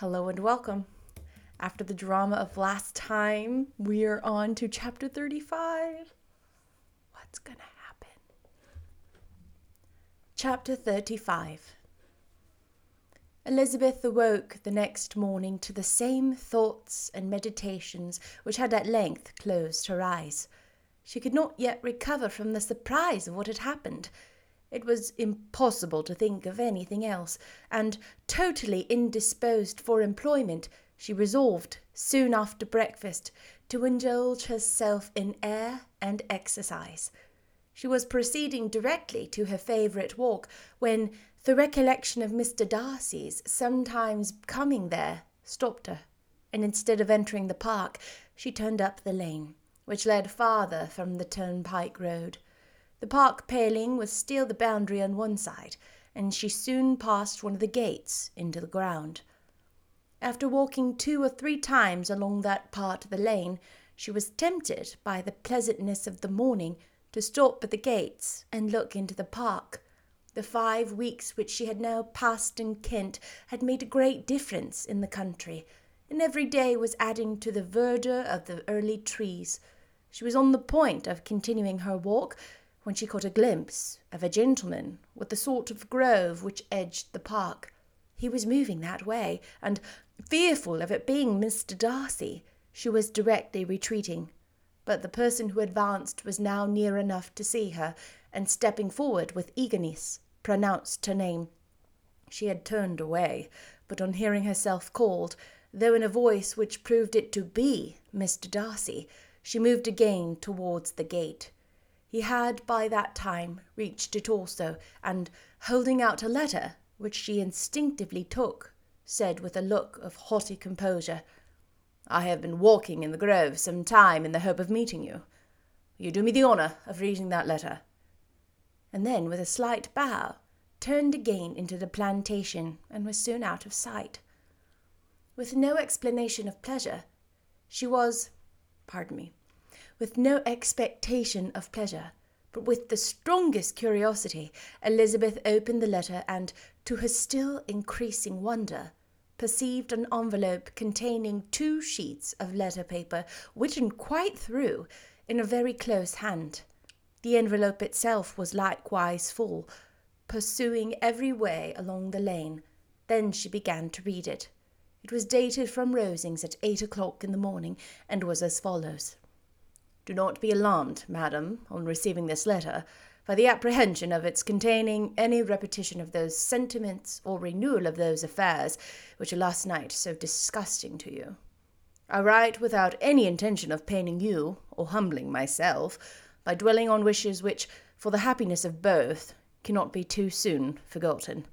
Hello and welcome. After the drama of last time, we are on to chapter 35. What's gonna happen? Chapter 35 Elizabeth awoke the next morning to the same thoughts and meditations which had at length closed her eyes. She could not yet recover from the surprise of what had happened. It was impossible to think of anything else, and, totally indisposed for employment, she resolved, soon after breakfast, to indulge herself in air and exercise. She was proceeding directly to her favourite walk when the recollection of Mr. Darcy's sometimes coming there stopped her, and instead of entering the park, she turned up the lane, which led farther from the turnpike road. The park paling was still the boundary on one side, and she soon passed one of the gates into the ground. After walking two or three times along that part of the lane, she was tempted by the pleasantness of the morning to stop at the gates and look into the park. The five weeks which she had now passed in Kent had made a great difference in the country, and every day was adding to the verdure of the early trees. She was on the point of continuing her walk when she caught a glimpse of a gentleman with the sort of grove which edged the park. He was moving that way, and, fearful of it being Mr. Darcy, she was directly retreating. But the person who advanced was now near enough to see her, and stepping forward with eagerness, pronounced her name. She had turned away, but on hearing herself called, though in a voice which proved it to be Mr. Darcy, she moved again towards the gate. He had by that time reached it also, and, holding out a letter, which she instinctively took, said with a look of haughty composure, I have been walking in the grove some time in the hope of meeting you. You do me the honour of reading that letter. And then, with a slight bow, turned again into the plantation and was soon out of sight. With no explanation of pleasure, she was, pardon me, with no expectation of pleasure, but with the strongest curiosity, Elizabeth opened the letter and, to her still increasing wonder, perceived an envelope containing two sheets of letter paper, written quite through, in a very close hand. The envelope itself was likewise full, pursuing every way along the lane. Then she began to read it. It was dated from Rosings at eight o'clock in the morning, and was as follows. Do not be alarmed, madam, on receiving this letter, by the apprehension of its containing any repetition of those sentiments or renewal of those affairs which were last night so disgusting to you. I write without any intention of paining you or humbling myself by dwelling on wishes which, for the happiness of both, cannot be too soon forgotten,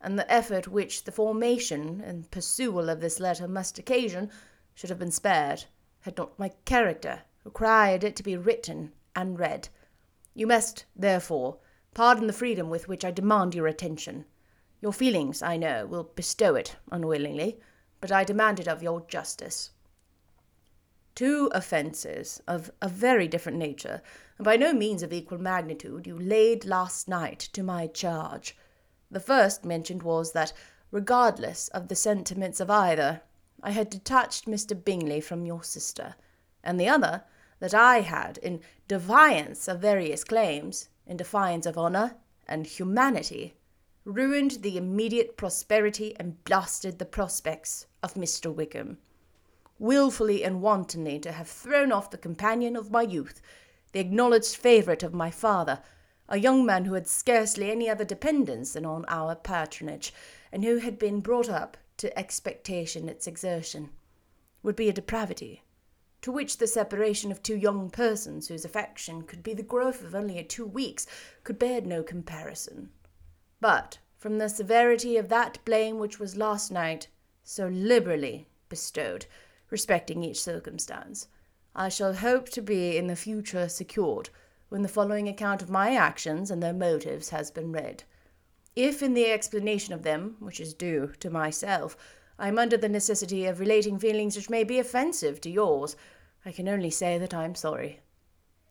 and the effort which the formation and perusal of this letter must occasion should have been spared, had not my character required it to be written and read. You must, therefore, pardon the freedom with which I demand your attention. Your feelings, I know, will bestow it unwillingly, but I demand it of your justice. Two offences of a very different nature, and by no means of equal magnitude, you laid last night to my charge. The first mentioned was that, regardless of the sentiments of either, I had detached Mr. Bingley from your sister, and the other, that I had, in defiance of various claims, in defiance of honour and humanity, ruined the immediate prosperity and blasted the prospects of Mr. Wickham. Wilfully and wantonly to have thrown off the companion of my youth, the acknowledged favourite of my father, a young man who had scarcely any other dependence than on our patronage, and who had been brought up to expectation its exertion, would be a depravity to which the separation of two young persons whose affection could be the growth of only a two weeks could bear no comparison. But from the severity of that blame which was last night so liberally bestowed respecting each circumstance, I shall hope to be in the future secured when the following account of my actions and their motives has been read. If in the explanation of them, which is due to myself, I am under the necessity of relating feelings which may be offensive to yours. I can only say that I am sorry.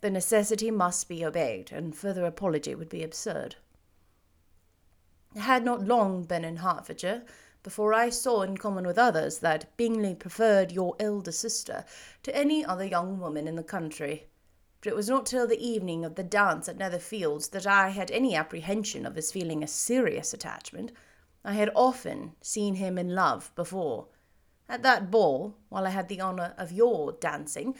The necessity must be obeyed, and further apology would be absurd. I had not long been in Hertfordshire before I saw, in common with others, that Bingley preferred your elder sister to any other young woman in the country. But it was not till the evening of the dance at Netherfields that I had any apprehension of his feeling a serious attachment. I had often seen him in love before. At that ball, while I had the honour of your dancing,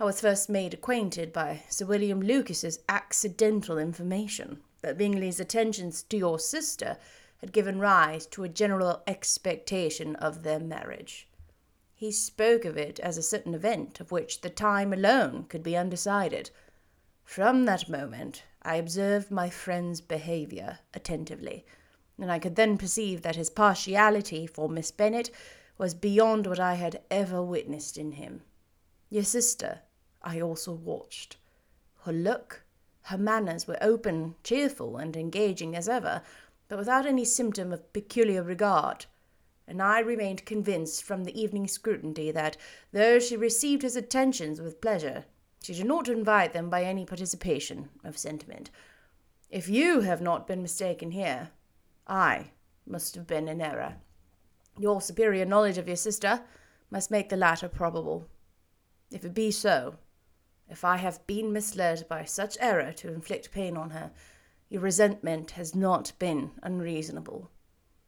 I was first made acquainted by Sir William Lucas's accidental information that Bingley's attentions to your sister had given rise to a general expectation of their marriage. He spoke of it as a certain event of which the time alone could be undecided. From that moment I observed my friend's behaviour attentively, and I could then perceive that his partiality for Miss Bennet was beyond what I had ever witnessed in him. Your sister I also watched. Her look, her manners were open, cheerful, and engaging as ever, but without any symptom of peculiar regard and I remained convinced from the evening scrutiny that, though she received his attentions with pleasure, she did not invite them by any participation of sentiment. If you have not been mistaken here, I must have been in error. Your superior knowledge of your sister must make the latter probable. If it be so, if I have been misled by such error to inflict pain on her, your resentment has not been unreasonable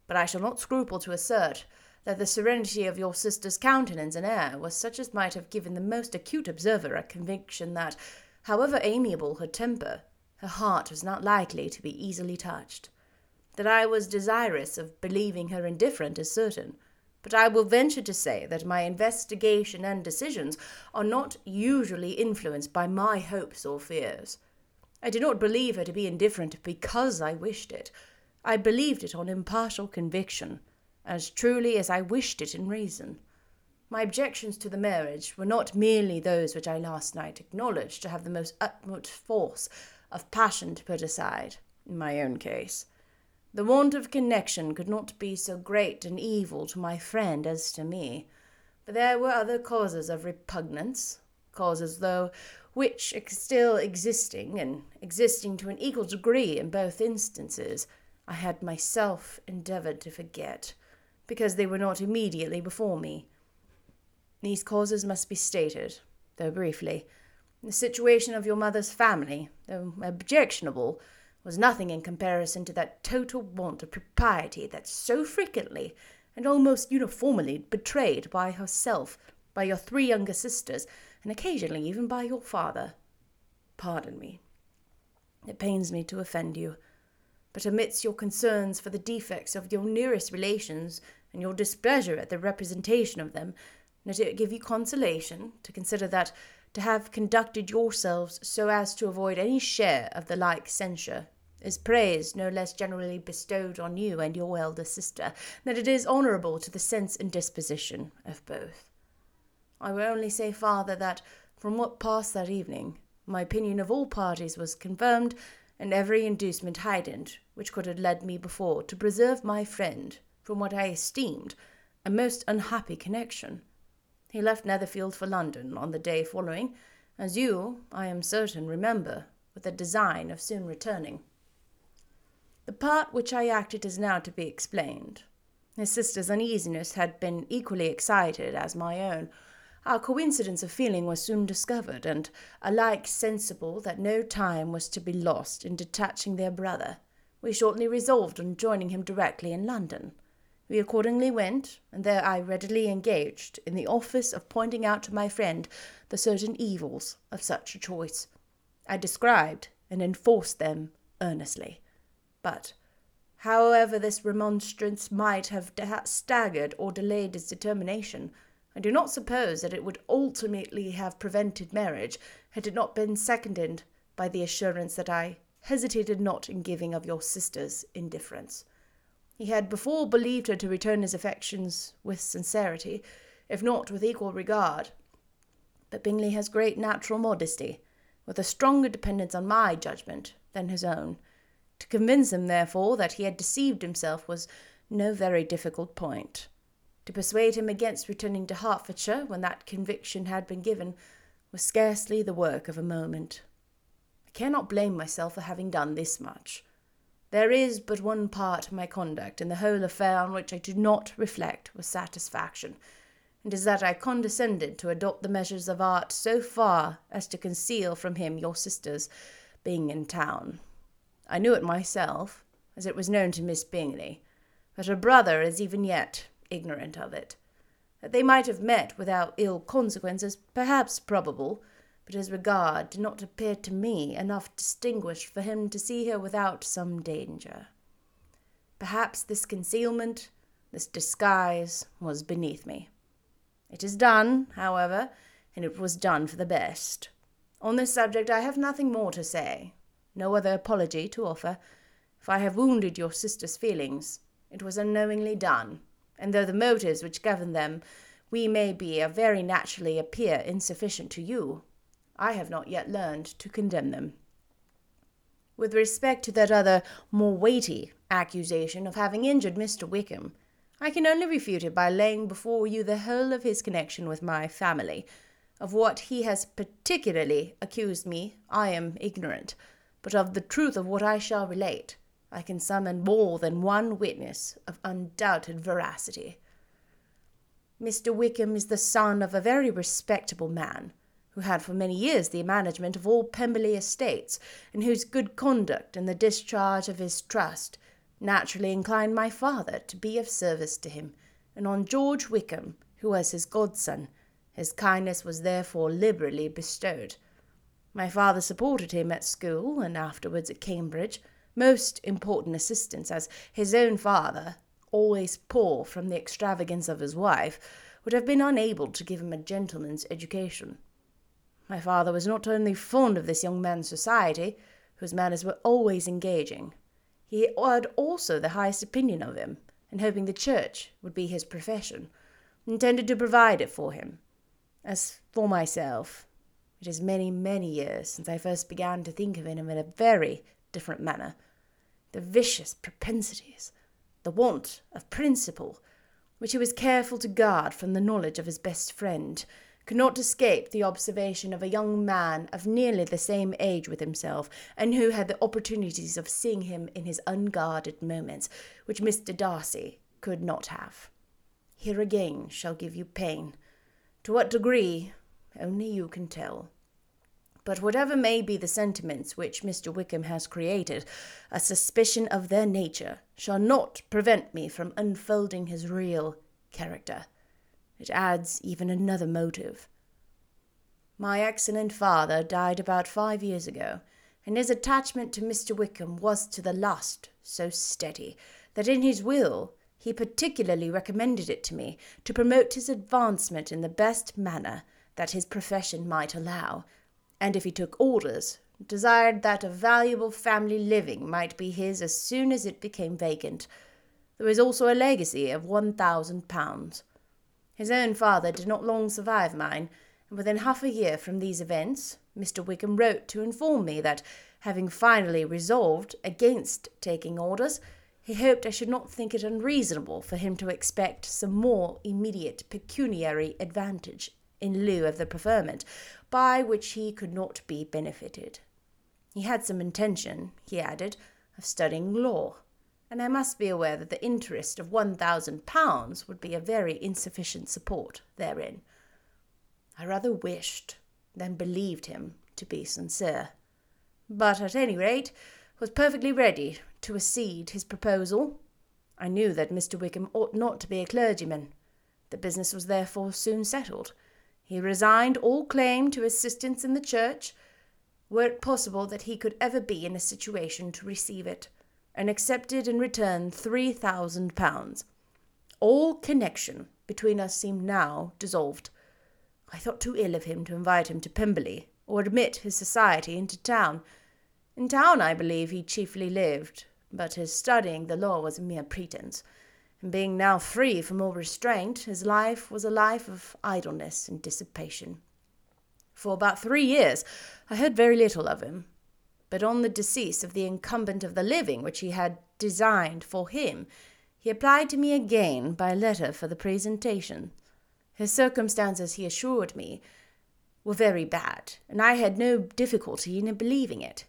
but I shall not scruple to assert that the serenity of your sister's countenance and air was such as might have given the most acute observer a conviction that, however amiable her temper, her heart was not likely to be easily touched. That I was desirous of believing her indifferent is certain, but I will venture to say that my investigation and decisions are not usually influenced by my hopes or fears. I do not believe her to be indifferent because I wished it, I believed it on impartial conviction, as truly as I wished it in reason. My objections to the marriage were not merely those which I last night acknowledged to have the most utmost force of passion to put aside, in my own case. The want of connection could not be so great an evil to my friend as to me, but there were other causes of repugnance, causes, though, which, still existing, and existing to an equal degree in both instances, I had myself endeavoured to forget, because they were not immediately before me. These causes must be stated, though briefly. The situation of your mother's family, though objectionable, was nothing in comparison to that total want of propriety that so frequently and almost uniformly betrayed by herself, by your three younger sisters, and occasionally even by your father. Pardon me. It pains me to offend you but amidst your concerns for the defects of your nearest relations and your displeasure at the representation of them, let it give you consolation to consider that to have conducted yourselves so as to avoid any share of the like censure is praise no less generally bestowed on you and your elder sister than it is honourable to the sense and disposition of both. I will only say farther that, from what passed that evening, my opinion of all parties was confirmed and every inducement heightened which could have led me before to preserve my friend from what I esteemed a most unhappy connection. He left Netherfield for London on the day following, as you, I am certain, remember, with the design of soon returning. The part which I acted is now to be explained. His sister's uneasiness had been equally excited as my own, our coincidence of feeling was soon discovered, and alike sensible that no time was to be lost in detaching their brother, we shortly resolved on joining him directly in London. We accordingly went, and there I readily engaged in the office of pointing out to my friend the certain evils of such a choice. I described and enforced them earnestly. But, however this remonstrance might have staggered or delayed his determination, I do not suppose that it would ultimately have prevented marriage had it not been seconded by the assurance that I hesitated not in giving of your sister's indifference. He had before believed her to return his affections with sincerity, if not with equal regard. But Bingley has great natural modesty, with a stronger dependence on my judgment than his own. To convince him, therefore, that he had deceived himself was no very difficult point. To persuade him against returning to Hertfordshire when that conviction had been given was scarcely the work of a moment. I cannot blame myself for having done this much. There is but one part of my conduct in the whole affair on which I do not reflect with satisfaction, and is that I condescended to adopt the measures of art so far as to conceal from him your sister's being in town. I knew it myself, as it was known to Miss Bingley, that her brother is even yet ignorant of it. That they might have met without ill consequences, perhaps probable, but his regard did not appear to me enough distinguished for him to see her without some danger. Perhaps this concealment, this disguise, was beneath me. It is done, however, and it was done for the best. On this subject I have nothing more to say, no other apology to offer. If I have wounded your sister's feelings, it was unknowingly done, and though the motives which govern them we may be very naturally appear insufficient to you, I have not yet learned to condemn them. With respect to that other, more weighty accusation of having injured Mr. Wickham, I can only refute it by laying before you the whole of his connection with my family. Of what he has particularly accused me, I am ignorant, but of the truth of what I shall relate, I can summon more than one witness of undoubted veracity. Mr. Wickham is the son of a very respectable man who had for many years the management of all Pemberley estates, and whose good conduct in the discharge of his trust naturally inclined my father to be of service to him, and on George Wickham, who was his godson, his kindness was therefore liberally bestowed. My father supported him at school and afterwards at Cambridge, most important assistance, as his own father, always poor from the extravagance of his wife, would have been unable to give him a gentleman's education. My father was not only fond of this young man's society, whose manners were always engaging, he had also the highest opinion of him, and hoping the church would be his profession, intended to provide it for him. As for myself, it is many, many years since I first began to think of him in a very different manner. The vicious propensities, the want of principle, which he was careful to guard from the knowledge of his best friend, could not escape the observation of a young man of nearly the same age with himself, and who had the opportunities of seeing him in his unguarded moments, which Mr. Darcy could not have. Here again shall give you pain. To what degree, only you can tell. But whatever may be the sentiments which Mr. Wickham has created, a suspicion of their nature shall not prevent me from unfolding his real character. It adds even another motive. My excellent father died about five years ago, and his attachment to Mr. Wickham was to the last so steady that in his will he particularly recommended it to me to promote his advancement in the best manner that his profession might allow, and if he took orders, desired that a valuable family living might be his as soon as it became vacant. There was also a legacy of one thousand pounds. His own father did not long survive mine, and within half a year from these events, Mr. Wickham wrote to inform me that, having finally resolved against taking orders, he hoped I should not think it unreasonable for him to expect some more immediate pecuniary advantage in lieu of the preferment, by which he could not be benefited. He had some intention, he added, of studying law and I must be aware that the interest of one thousand pounds would be a very insufficient support therein. I rather wished than believed him to be sincere, but at any rate was perfectly ready to accede his proposal. I knew that Mr. Wickham ought not to be a clergyman. The business was therefore soon settled. He resigned all claim to assistance in the church, were it possible that he could ever be in a situation to receive it and accepted in return three thousand pounds. All connection between us seemed now dissolved. I thought too ill of him to invite him to Pemberley, or admit his society into town. In town, I believe, he chiefly lived, but his studying the law was a mere pretence, being now free from all restraint, his life was a life of idleness and dissipation. For about three years I heard very little of him, but on the decease of the incumbent of the living which he had designed for him, he applied to me again by letter for the presentation. His circumstances, he assured me, were very bad, and I had no difficulty in believing it.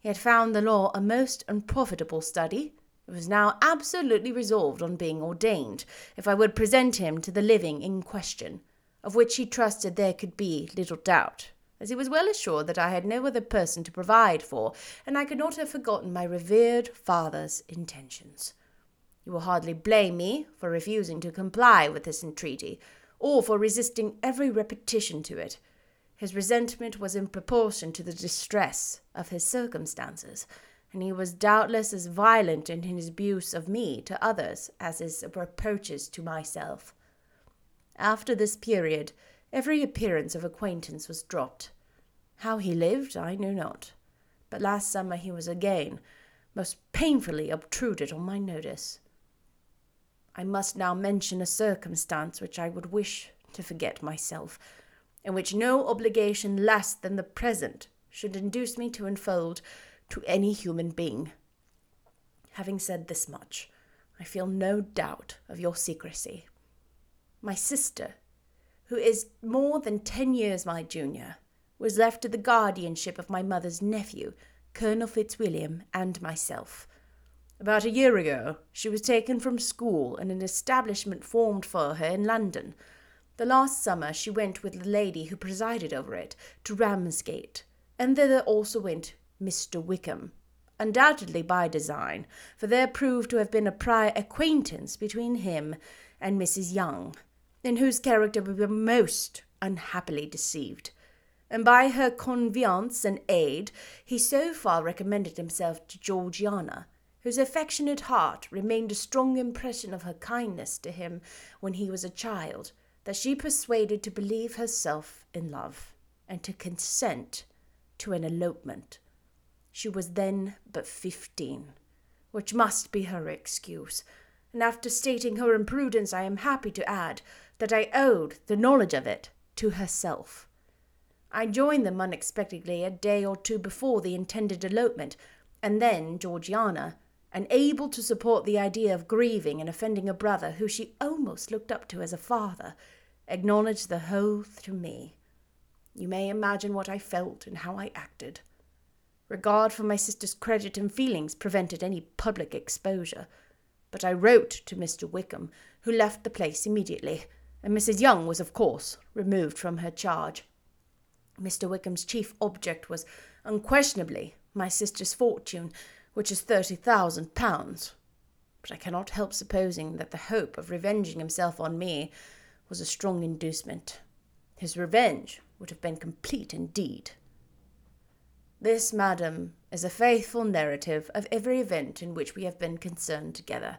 He had found the law a most unprofitable study, was now absolutely resolved on being ordained, if I would present him to the living in question, of which he trusted there could be little doubt, as he was well assured that I had no other person to provide for, and I could not have forgotten my revered father's intentions. You will hardly blame me for refusing to comply with this entreaty, or for resisting every repetition to it. His resentment was in proportion to the distress of his circumstances, and he was doubtless as violent in his abuse of me to others as his reproaches to myself. After this period, every appearance of acquaintance was dropped. How he lived, I knew not, but last summer he was again most painfully obtruded on my notice. I must now mention a circumstance which I would wish to forget myself, and which no obligation less than the present should induce me to unfold to any human being. Having said this much, I feel no doubt of your secrecy. My sister, who is more than ten years my junior, was left to the guardianship of my mother's nephew, Colonel Fitzwilliam, and myself. About a year ago, she was taken from school in an establishment formed for her in London. The last summer she went with the lady who presided over it to Ramsgate, and thither also went Mr. Wickham, undoubtedly by design, for there proved to have been a prior acquaintance between him and Mrs. Younge, in whose character we were most unhappily deceived. And by her conveyance and aid, he so far recommended himself to Georgiana, whose affectionate heart remained a strong impression of her kindness to him when he was a child, that she persuaded to believe herself in love, and to consent to an elopement. She was then but fifteen, which must be her excuse, and after stating her imprudence, I am happy to add that I owed the knowledge of it to herself. I joined them unexpectedly a day or two before the intended elopement, and then Georgiana, unable to support the idea of grieving and offending a brother who she almost looked up to as a father, acknowledged the whole to me. You may imagine what I felt and how I acted. Regard for my sister's credit and feelings prevented any public exposure. But I wrote to Mr. Wickham, who left the place immediately, and Mrs. Younge was, of course, removed from her charge. Mr. Wickham's chief object was unquestionably my sister's fortune, which is thirty thousand pounds. But I cannot help supposing that the hope of revenging himself on me was a strong inducement. His revenge would have been complete indeed. This, madam, is a faithful narrative of every event in which we have been concerned together,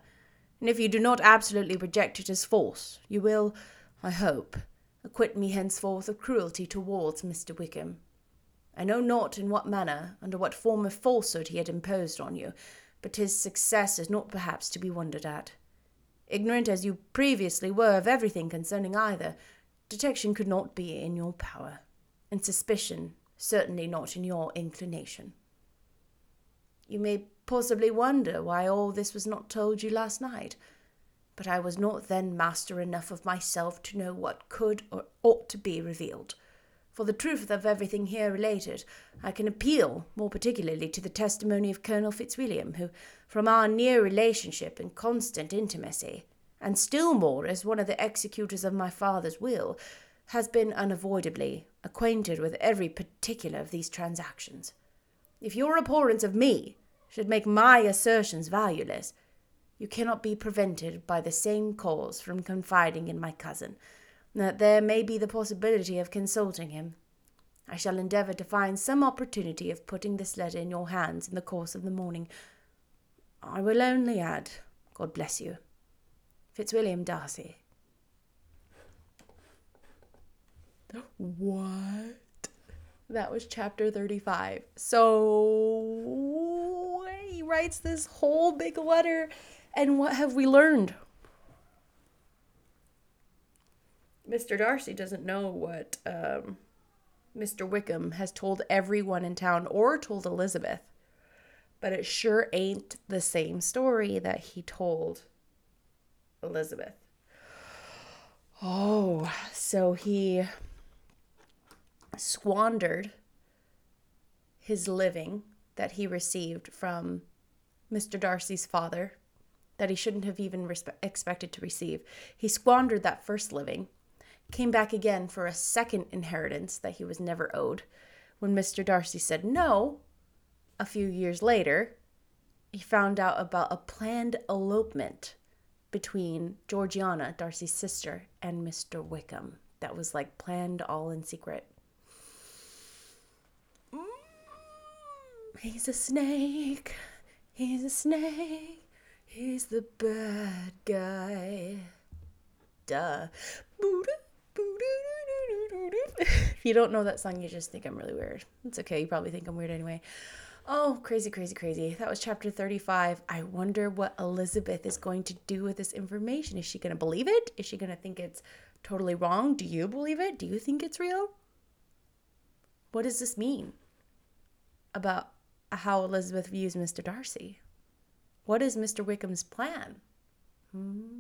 and if you do not absolutely reject it as false, you will, I hope, acquit me henceforth of cruelty towards Mr. Wickham. I know not in what manner, under what form of falsehood he had imposed on you, but his success is not perhaps to be wondered at. Ignorant as you previously were of everything concerning either, detection could not be in your power, and suspicion certainly not in your inclination. You may possibly wonder why all this was not told you last night, but I was not then master enough of myself to know what could or ought to be revealed. For the truth of everything here related, I can appeal more particularly to the testimony of Colonel Fitzwilliam, who, from our near relationship and constant intimacy, and still more as one of the executors of my father's will, has been unavoidably acquainted with every particular of these transactions. If your abhorrence of me should make my assertions valueless, you cannot be prevented by the same cause from confiding in my cousin, that there may be the possibility of consulting him. I shall endeavour to find some opportunity of putting this letter in your hands in the course of the morning. I will only add, God bless you, Fitzwilliam Darcy. What? That was chapter 35. So he writes this whole big letter, and what have we learned? Mr. Darcy doesn't know what um, Mr. Wickham has told everyone in town or told Elizabeth, but it sure ain't the same story that he told Elizabeth. Oh, so he squandered his living that he received from Mr. Darcy's father that he shouldn't have even respe- expected to receive. He squandered that first living, came back again for a second inheritance that he was never owed. When Mr. Darcy said no, a few years later, he found out about a planned elopement between Georgiana, Darcy's sister, and Mr. Wickham. That was like planned all in secret. He's a snake. He's a snake. He's the bad guy. Duh. If you don't know that song, you just think I'm really weird. It's okay. You probably think I'm weird anyway. Oh, crazy, crazy, crazy. That was chapter 35. I wonder what Elizabeth is going to do with this information. Is she going to believe it? Is she going to think it's totally wrong? Do you believe it? Do you think it's real? What does this mean about how Elizabeth views Mr. Darcy? What is Mr. Wickham's plan? Hmm?